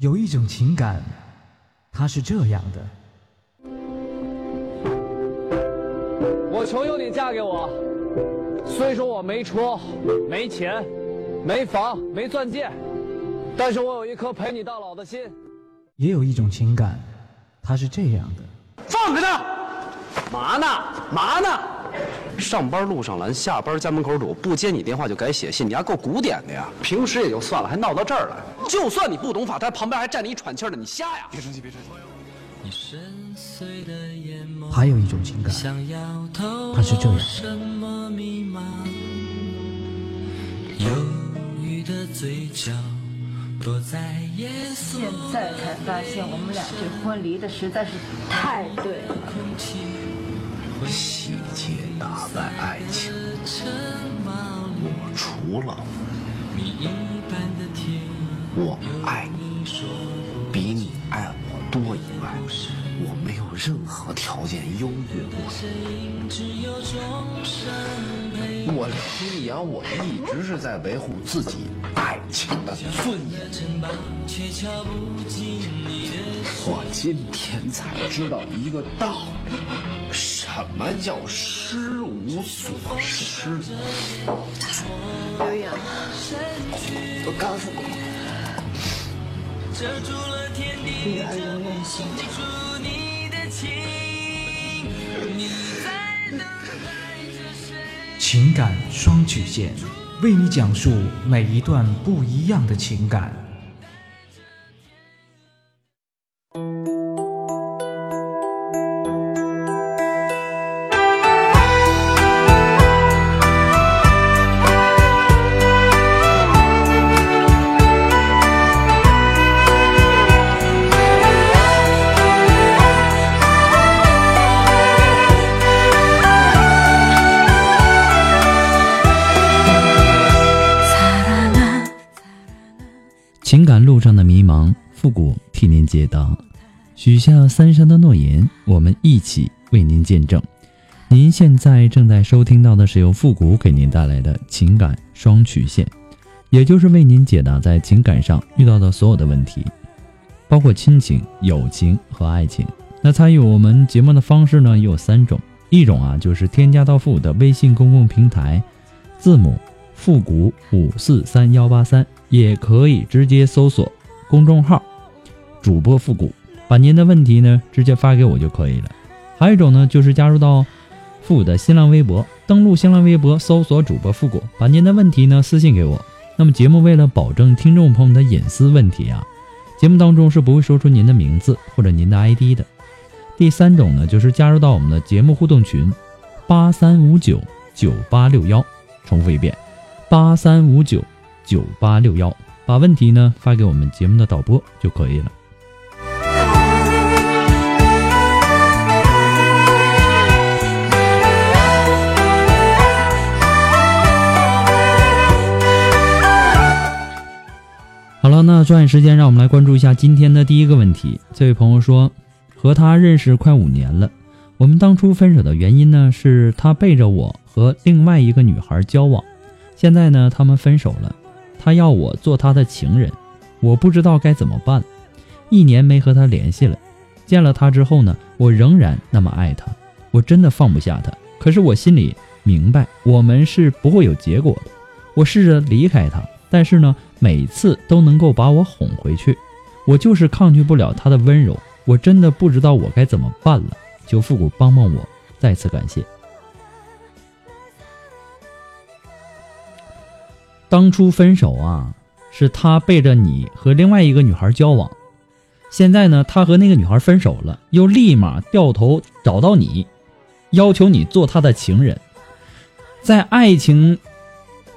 有一种情感，它是这样的。我求求你嫁给我，虽说我没车、没钱、没房、没钻戒，但是我有一颗陪你到老的心。也有一种情感，它是这样的。放开他！嘛呢？嘛呢？上班路上拦，下班家门口堵，不接你电话就改写信，你还够古典的呀！平时也就算了，还闹到这儿来。就算你不懂法，他旁边还站着一喘气的，你瞎呀？别生气，别生气。还有一种情感，它是这样。现在才发现，我们俩这婚离的实在是太对了。细节打败爱情，我除了我爱你比你爱我多以外，我没有任何条件优越。过你。我李阳，我一直是在维护自己爱情的尊严。我今天才知道一个道理，什么叫失无所失。刘洋，我告诉你，女儿永远心疼。情感双曲线，为你讲述每一段不一样的情感。情感路上的迷茫，复古替您解答。许下三生的诺言，我们一起为您见证。您现在正在收听到的是由复古给您带来的情感双曲线，也就是为您解答在情感上遇到的所有的问题，包括亲情、友情和爱情。那参与我们节目的方式呢，有三种，一种啊就是添加到复古的微信公共平台，字母复古五四三幺八三。也可以直接搜索公众号“主播复古”，把您的问题呢直接发给我就可以了。还有一种呢，就是加入到复古的新浪微博，登录新浪微博搜索“主播复古”，把您的问题呢私信给我。那么节目为了保证听众朋友们的隐私问题啊，节目当中是不会说出您的名字或者您的 ID 的。第三种呢，就是加入到我们的节目互动群八三五九九八六幺，重复一遍八三五九。九八六幺，把问题呢发给我们节目的导播就可以了。好了，那抓紧时间，让我们来关注一下今天的第一个问题。这位朋友说，和他认识快五年了，我们当初分手的原因呢，是他背着我和另外一个女孩交往，现在呢，他们分手了。他要我做他的情人，我不知道该怎么办。一年没和他联系了，见了他之后呢，我仍然那么爱他，我真的放不下他。可是我心里明白，我们是不会有结果的。我试着离开他，但是呢，每次都能够把我哄回去。我就是抗拒不了他的温柔，我真的不知道我该怎么办了。求复古帮帮我，再次感谢。当初分手啊，是他背着你和另外一个女孩交往，现在呢，他和那个女孩分手了，又立马掉头找到你，要求你做他的情人。在爱情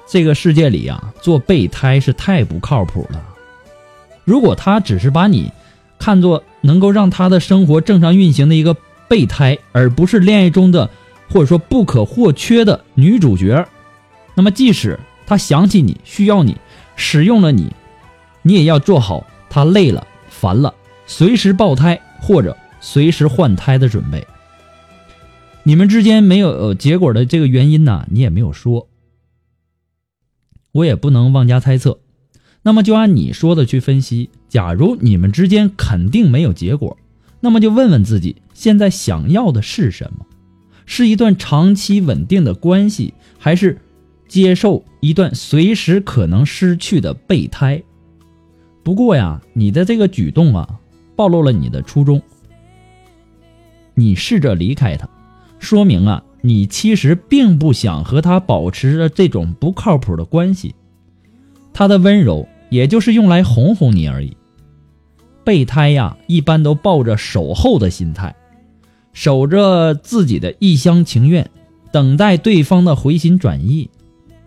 这个世界里啊，做备胎是太不靠谱了。如果他只是把你看作能够让他的生活正常运行的一个备胎，而不是恋爱中的或者说不可或缺的女主角，那么即使。他想起你，需要你，使用了你，你也要做好他累了、烦了，随时爆胎或者随时换胎的准备。你们之间没有结果的这个原因呢，你也没有说，我也不能妄加猜测。那么就按你说的去分析，假如你们之间肯定没有结果，那么就问问自己，现在想要的是什么？是一段长期稳定的关系，还是接受一段随时可能失去的备胎？不过呀，你的这个举动啊，暴露了你的初衷。你试着离开他，说明啊，你其实并不想和他保持着这种不靠谱的关系。他的温柔。也就是用来哄哄你而已。备胎呀，一般都抱着守候的心态，守着自己的一厢情愿，等待对方的回心转意。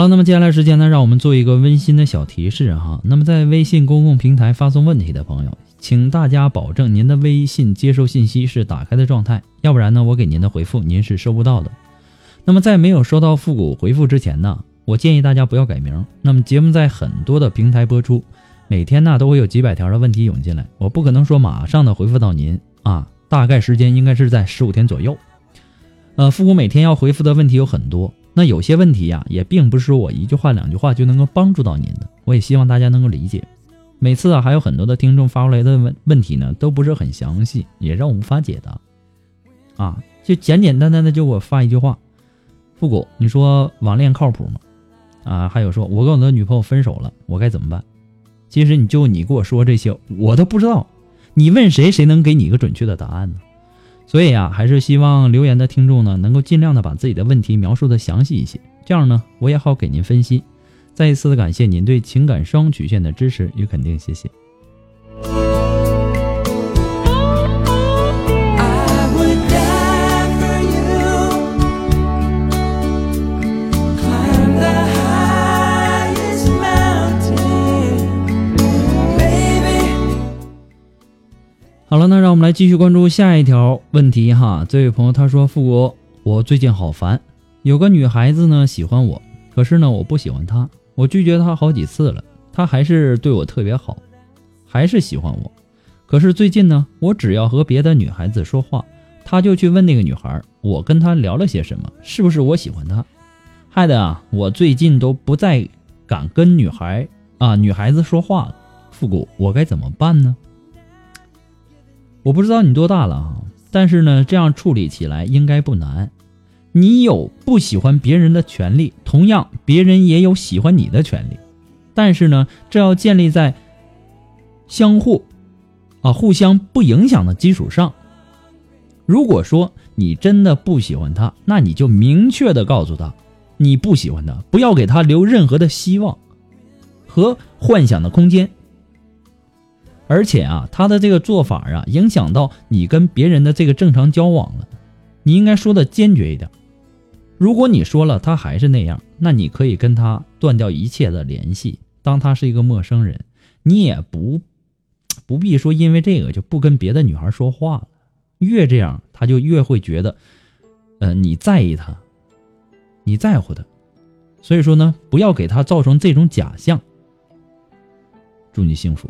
了，那么接下来时间呢，让我们做一个温馨的小提示哈。那么在微信公共平台发送问题的朋友。请大家保证您的微信接收信息是打开的状态，要不然呢，我给您的回复您是收不到的。那么在没有收到复古回复之前呢，我建议大家不要改名。那么节目在很多的平台播出，每天呢都会有几百条的问题涌进来，我不可能说马上的回复到您啊，大概时间应该是在十五天左右。呃，复古每天要回复的问题有很多，那有些问题呀，也并不是说我一句话两句话就能够帮助到您的，我也希望大家能够理解。每次啊，还有很多的听众发过来的问问题呢，都不是很详细，也让我无法解答。啊，就简简单单的就给我发一句话：“复古，你说网恋靠谱吗？”啊，还有说我跟我的女朋友分手了，我该怎么办？其实你就你给我说这些，我都不知道。你问谁，谁能给你一个准确的答案呢？所以啊，还是希望留言的听众呢，能够尽量的把自己的问题描述的详细一些，这样呢，我也好给您分析。再一次的感谢您对情感双曲线的支持与肯定，谢谢。继续关注下一条问题哈。这位朋友他说：“富国，我最近好烦，有个女孩子呢喜欢我，可是呢我不喜欢她。”我拒绝她好几次了，她还是对我特别好，还是喜欢我。可是最近呢，我只要和别的女孩子说话，他就去问那个女孩，我跟她聊了些什么，是不是我喜欢她？害得啊，我最近都不再敢跟女孩啊女孩子说话了。复古，我该怎么办呢？我不知道你多大了啊，但是呢，这样处理起来应该不难。你有不喜欢别人的权利，同样，别人也有喜欢你的权利。但是呢，这要建立在相互啊互相不影响的基础上。如果说你真的不喜欢他，那你就明确的告诉他你不喜欢他，不要给他留任何的希望和幻想的空间。而且啊，他的这个做法啊，影响到你跟别人的这个正常交往了，你应该说的坚决一点。如果你说了他还是那样，那你可以跟他断掉一切的联系，当他是一个陌生人。你也不不必说因为这个就不跟别的女孩说话了。越这样，他就越会觉得，呃，你在意他，你在乎他。所以说呢，不要给他造成这种假象。祝你幸福。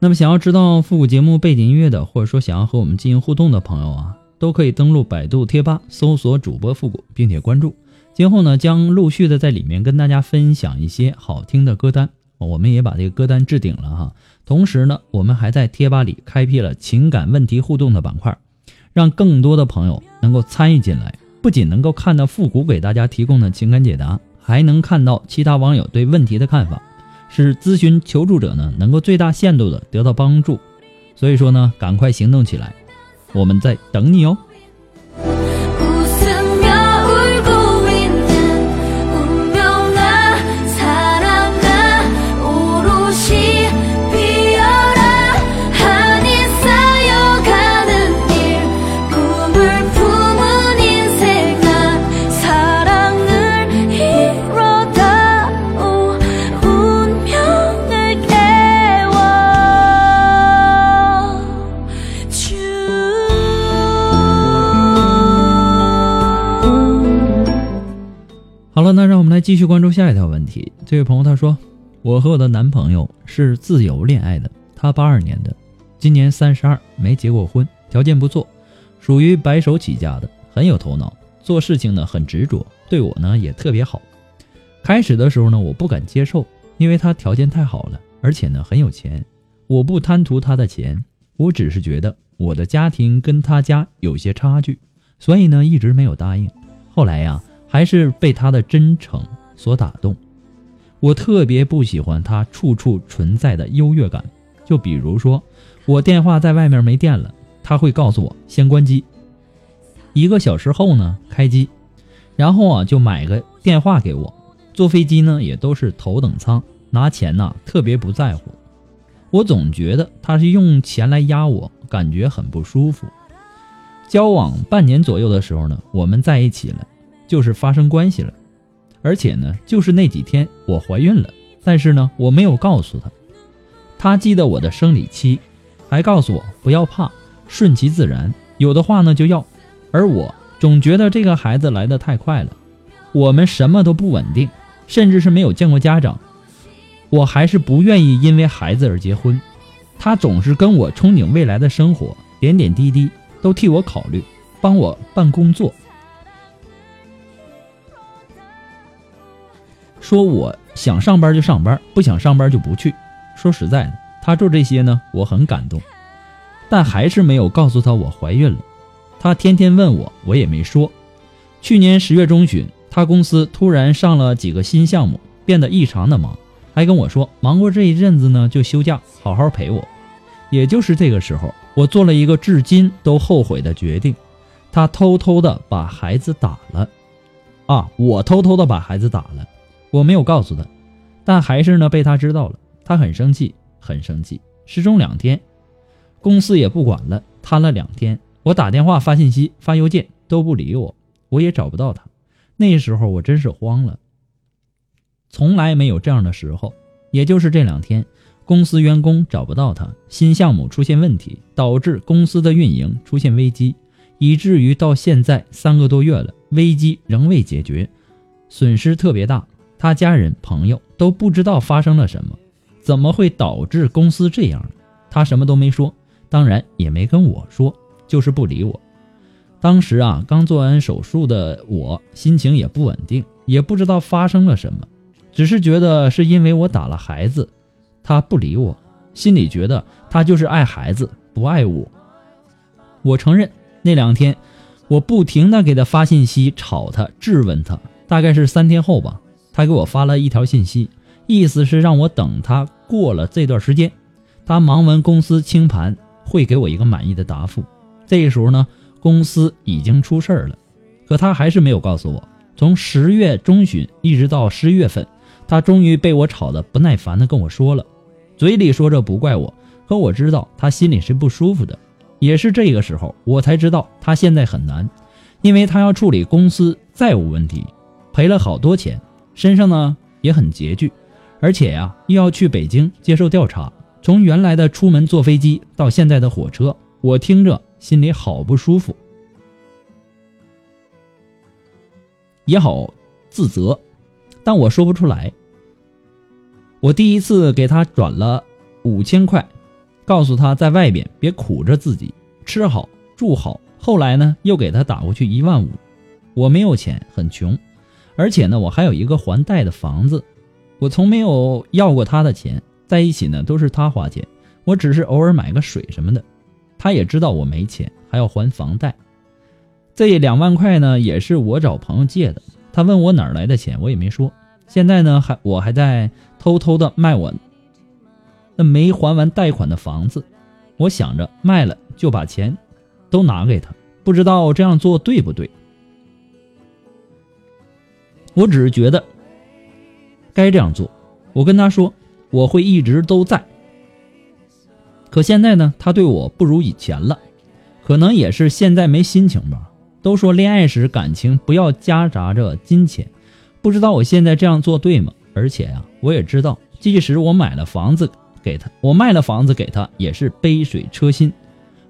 那么，想要知道复古节目背景音乐的，或者说想要和我们进行互动的朋友啊，都可以登录百度贴吧，搜索主播复古，并且关注。今后呢，将陆续的在里面跟大家分享一些好听的歌单。我们也把这个歌单置顶了哈。同时呢，我们还在贴吧里开辟了情感问题互动的板块，让更多的朋友能够参与进来，不仅能够看到复古给大家提供的情感解答。还能看到其他网友对问题的看法，使咨询求助者呢能够最大限度的得到帮助。所以说呢，赶快行动起来，我们在等你哦。关注下一条问题。这位朋友他说：“我和我的男朋友是自由恋爱的，他八二年的，今年三十二，没结过婚，条件不错，属于白手起家的，很有头脑，做事情呢很执着，对我呢也特别好。开始的时候呢，我不敢接受，因为他条件太好了，而且呢很有钱。我不贪图他的钱，我只是觉得我的家庭跟他家有些差距，所以呢一直没有答应。后来呀。”还是被他的真诚所打动。我特别不喜欢他处处存在的优越感，就比如说，我电话在外面没电了，他会告诉我先关机，一个小时后呢开机，然后啊就买个电话给我。坐飞机呢也都是头等舱，拿钱呐特别不在乎。我总觉得他是用钱来压我，感觉很不舒服。交往半年左右的时候呢，我们在一起了。就是发生关系了，而且呢，就是那几天我怀孕了，但是呢，我没有告诉他。他记得我的生理期，还告诉我不要怕，顺其自然，有的话呢就要。而我总觉得这个孩子来的太快了，我们什么都不稳定，甚至是没有见过家长，我还是不愿意因为孩子而结婚。他总是跟我憧憬未来的生活，点点滴滴都替我考虑，帮我办工作。说我想上班就上班，不想上班就不去。说实在的，他做这些呢，我很感动，但还是没有告诉他我怀孕了。他天天问我，我也没说。去年十月中旬，他公司突然上了几个新项目，变得异常的忙，还跟我说忙过这一阵子呢就休假，好好陪我。也就是这个时候，我做了一个至今都后悔的决定，他偷偷的把孩子打了。啊，我偷偷的把孩子打了。我没有告诉他，但还是呢被他知道了，他很生气，很生气，失踪两天，公司也不管了，瘫了两天。我打电话、发信息、发邮件都不理我，我也找不到他。那时候我真是慌了，从来没有这样的时候。也就是这两天，公司员工找不到他，新项目出现问题，导致公司的运营出现危机，以至于到现在三个多月了，危机仍未解决，损失特别大。他家人朋友都不知道发生了什么，怎么会导致公司这样？他什么都没说，当然也没跟我说，就是不理我。当时啊，刚做完手术的我心情也不稳定，也不知道发生了什么，只是觉得是因为我打了孩子，他不理我，心里觉得他就是爱孩子，不爱我。我承认那两天我不停的给他发信息，吵他，质问他，大概是三天后吧。他给我发了一条信息，意思是让我等他过了这段时间，他忙完公司清盘，会给我一个满意的答复。这个时候呢，公司已经出事儿了，可他还是没有告诉我。从十月中旬一直到十一月份，他终于被我吵得不耐烦的跟我说了，嘴里说着不怪我，可我知道他心里是不舒服的。也是这个时候，我才知道他现在很难，因为他要处理公司债务问题，赔了好多钱。身上呢也很拮据，而且呀又要去北京接受调查。从原来的出门坐飞机到现在的火车，我听着心里好不舒服，也好自责，但我说不出来。我第一次给他转了五千块，告诉他在外边别苦着自己，吃好住好。后来呢又给他打过去一万五，我没有钱，很穷。而且呢，我还有一个还贷的房子，我从没有要过他的钱，在一起呢都是他花钱，我只是偶尔买个水什么的。他也知道我没钱，还要还房贷。这两万块呢也是我找朋友借的，他问我哪儿来的钱，我也没说。现在呢，还我还在偷偷的卖我那没还完贷款的房子。我想着卖了就把钱都拿给他，不知道这样做对不对。我只是觉得该这样做。我跟他说我会一直都在。可现在呢，他对我不如以前了，可能也是现在没心情吧。都说恋爱时感情不要夹杂着金钱，不知道我现在这样做对吗？而且呀、我也知道，即使我买了房子给他，我卖了房子给他，也是杯水车薪。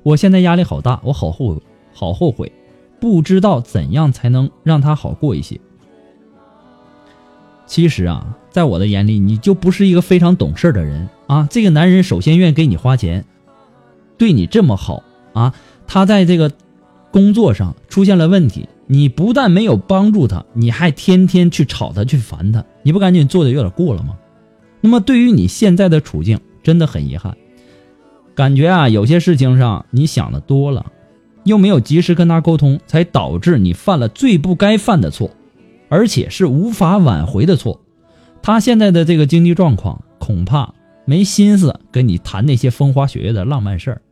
我现在压力好大，我好后悔，好后悔，不知道怎样才能让他好过一些。其实啊，在我的眼里，你就不是一个非常懂事的人啊。这个男人首先愿意给你花钱，对你这么好啊，他在这个工作上出现了问题，你不但没有帮助他，你还天天去吵他，去烦他，你不感觉你做的有点过了吗？那么对于你现在的处境，真的很遗憾，感觉啊，有些事情上你想的多了，又没有及时跟他沟通，才导致你犯了最不该犯的错。而且是无法挽回的错。他现在的这个经济状况，恐怕没心思跟你谈那些风花雪月的浪漫事儿，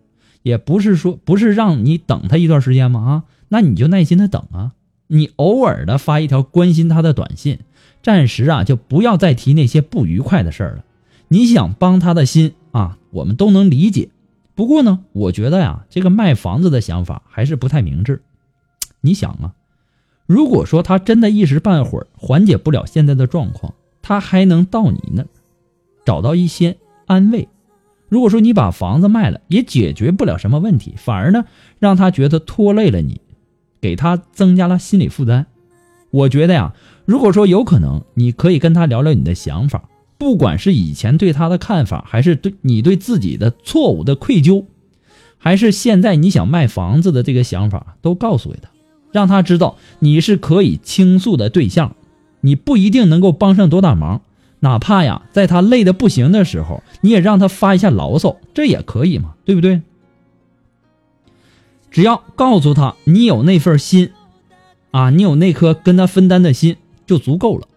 也不是说不是让你等他一段时间吗？啊，那你就耐心的等啊。你偶尔的发一条关心他的短信，暂时啊就不要再提那些不愉快的事儿了。你想帮他的心啊，我们都能理解。不过呢，我觉得呀，这个卖房子的想法还是不太明智。你想啊。如果说他真的一时半会儿缓解不了现在的状况，他还能到你那儿找到一些安慰。如果说你把房子卖了，也解决不了什么问题，反而呢让他觉得拖累了你，给他增加了心理负担。我觉得呀，如果说有可能，你可以跟他聊聊你的想法，不管是以前对他的看法，还是对你对自己的错误的愧疚，还是现在你想卖房子的这个想法，都告诉给他。让他知道你是可以倾诉的对象，你不一定能够帮上多大忙，哪怕呀，在他累得不行的时候，你也让他发一下牢骚，这也可以嘛，对不对？只要告诉他你有那份心，啊，你有那颗跟他分担的心就足够了。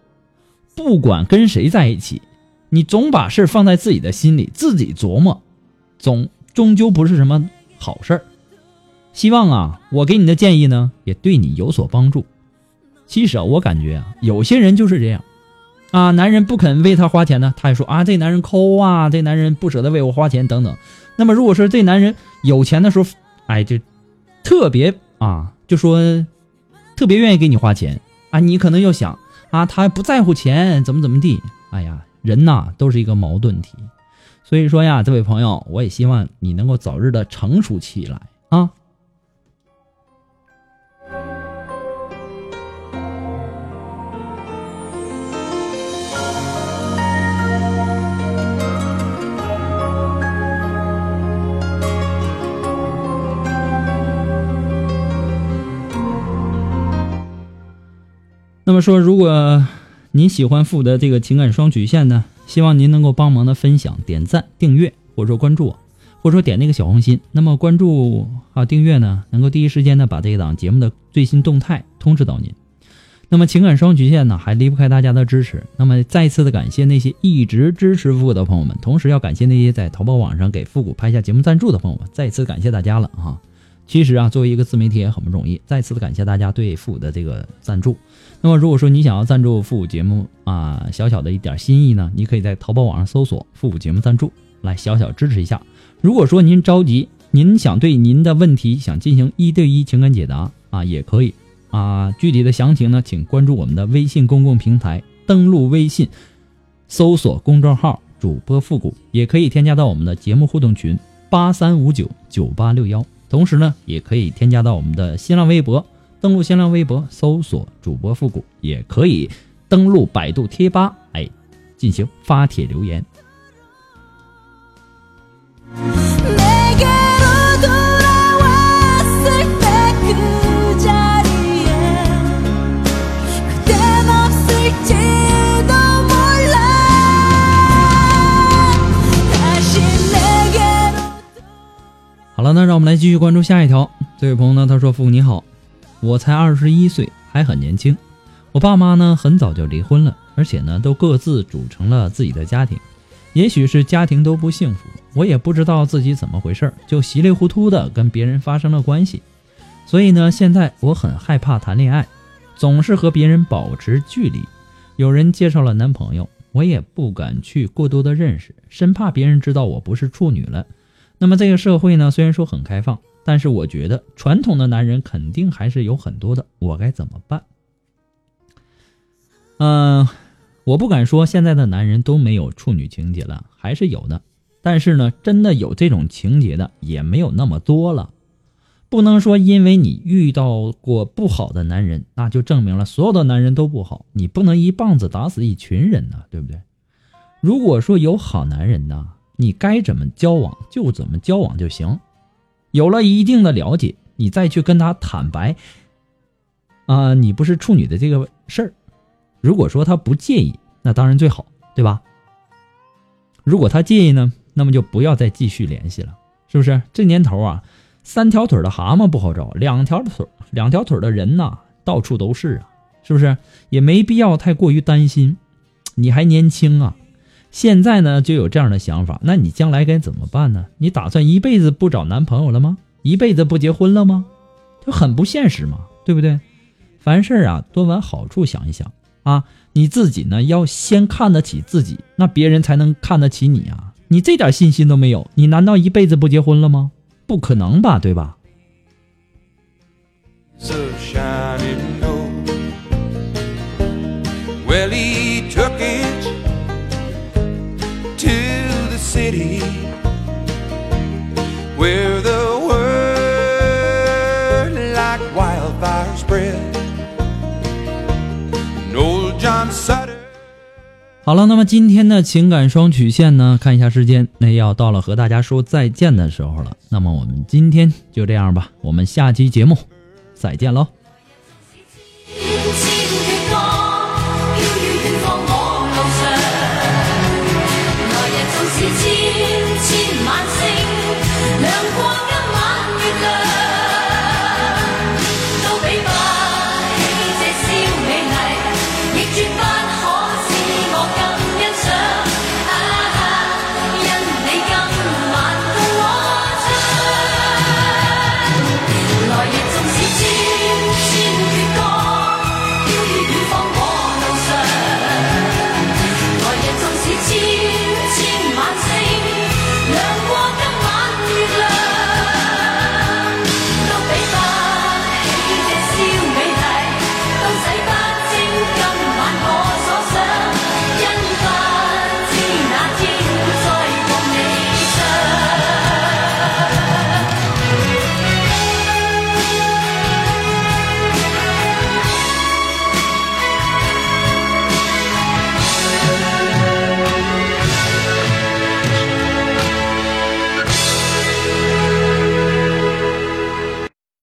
不管跟谁在一起，你总把事放在自己的心里，自己琢磨，总终究不是什么好事儿。希望啊，我给你的建议呢，也对你有所帮助。其实啊，我感觉啊，有些人就是这样，啊，男人不肯为他花钱呢，他也说啊，这男人抠啊，这男人不舍得为我花钱等等。那么如果说这男人有钱的时候，哎，就特别啊，就说特别愿意给你花钱啊，你可能又想啊，他不在乎钱，怎么怎么地。哎呀，人呐都是一个矛盾体，所以说呀，这位朋友，我也希望你能够早日的成熟起来啊。么说，如果您喜欢复古的这个情感双曲线呢，希望您能够帮忙的分享、点赞、订阅，或者说关注我，或者说点那个小红心。那么关注啊订阅呢，能够第一时间的把这档节目的最新动态通知到您。那么情感双曲线呢，还离不开大家的支持。那么再次的感谢那些一直支持复古的朋友们，同时要感谢那些在淘宝网上给复古拍下节目赞助的朋友们，再次感谢大家了啊！其实啊，作为一个自媒体也很不容易，再次的感谢大家对复古的这个赞助。那么如果说你想要赞助复古节目啊，小小的一点心意呢，你可以在淘宝网上搜索“复古节目赞助”来小小支持一下。如果说您着急，您想对您的问题想进行一对一情感解答啊，也可以啊。具体的详情呢，请关注我们的微信公共平台，登录微信搜索公众号“主播复古”，也可以添加到我们的节目互动群八三五九九八六幺。同时呢，也可以添加到我们的新浪微博，登录新浪微博搜索主播复古，也可以登录百度贴吧，哎，进行发帖留言。好了，那让我们来继续关注下一条，这位朋友呢，他说，父母你好。我才二十一岁，还很年轻。我爸妈呢很早就离婚了，而且呢都各自组成了自己的家庭。也许是家庭都不幸福，我也不知道自己怎么回事，就稀里糊涂的跟别人发生了关系。所以呢，现在我很害怕谈恋爱，总是和别人保持距离。有人介绍了男朋友，我也不敢去过多的认识，生怕别人知道我不是处女了。那么这个社会呢，虽然说很开放，但是我觉得传统的男人肯定还是有很多的，我该怎么办？嗯，我不敢说现在的男人都没有处女情节了，还是有的。但是呢，真的有这种情节的也没有那么多了。不能说因为你遇到过不好的男人，那就证明了所有的男人都不好。你不能一棒子打死一群人呢，对不对？如果说有好男人呢，你该怎么交往就怎么交往就行。有了一定的了解，你再去跟他坦白，啊，你不是处女的这个事儿。如果说他不介意，那当然最好，对吧？如果他介意呢，那么就不要再继续联系了，是不是？这年头啊，三条腿的蛤蟆不好找，两条腿两条腿的人呐，到处都是啊，是不是？也没必要太过于担心，你还年轻啊。现在呢就有这样的想法，那你将来该怎么办呢？你打算一辈子不找男朋友了吗？一辈子不结婚了吗？这很不现实嘛，对不对？凡事啊，多往好处想一想。啊，你自己呢要先看得起自己，那别人才能看得起你啊！你这点信心都没有，你难道一辈子不结婚了吗？不可能吧，对吧？of shining where the word like wildfire spread. And old John Sutter. 好了，那么今天的情感双曲线呢？看一下时间，那要到了和大家说再见的时候了。那么我们今天就这样吧，我们下期节目再见喽。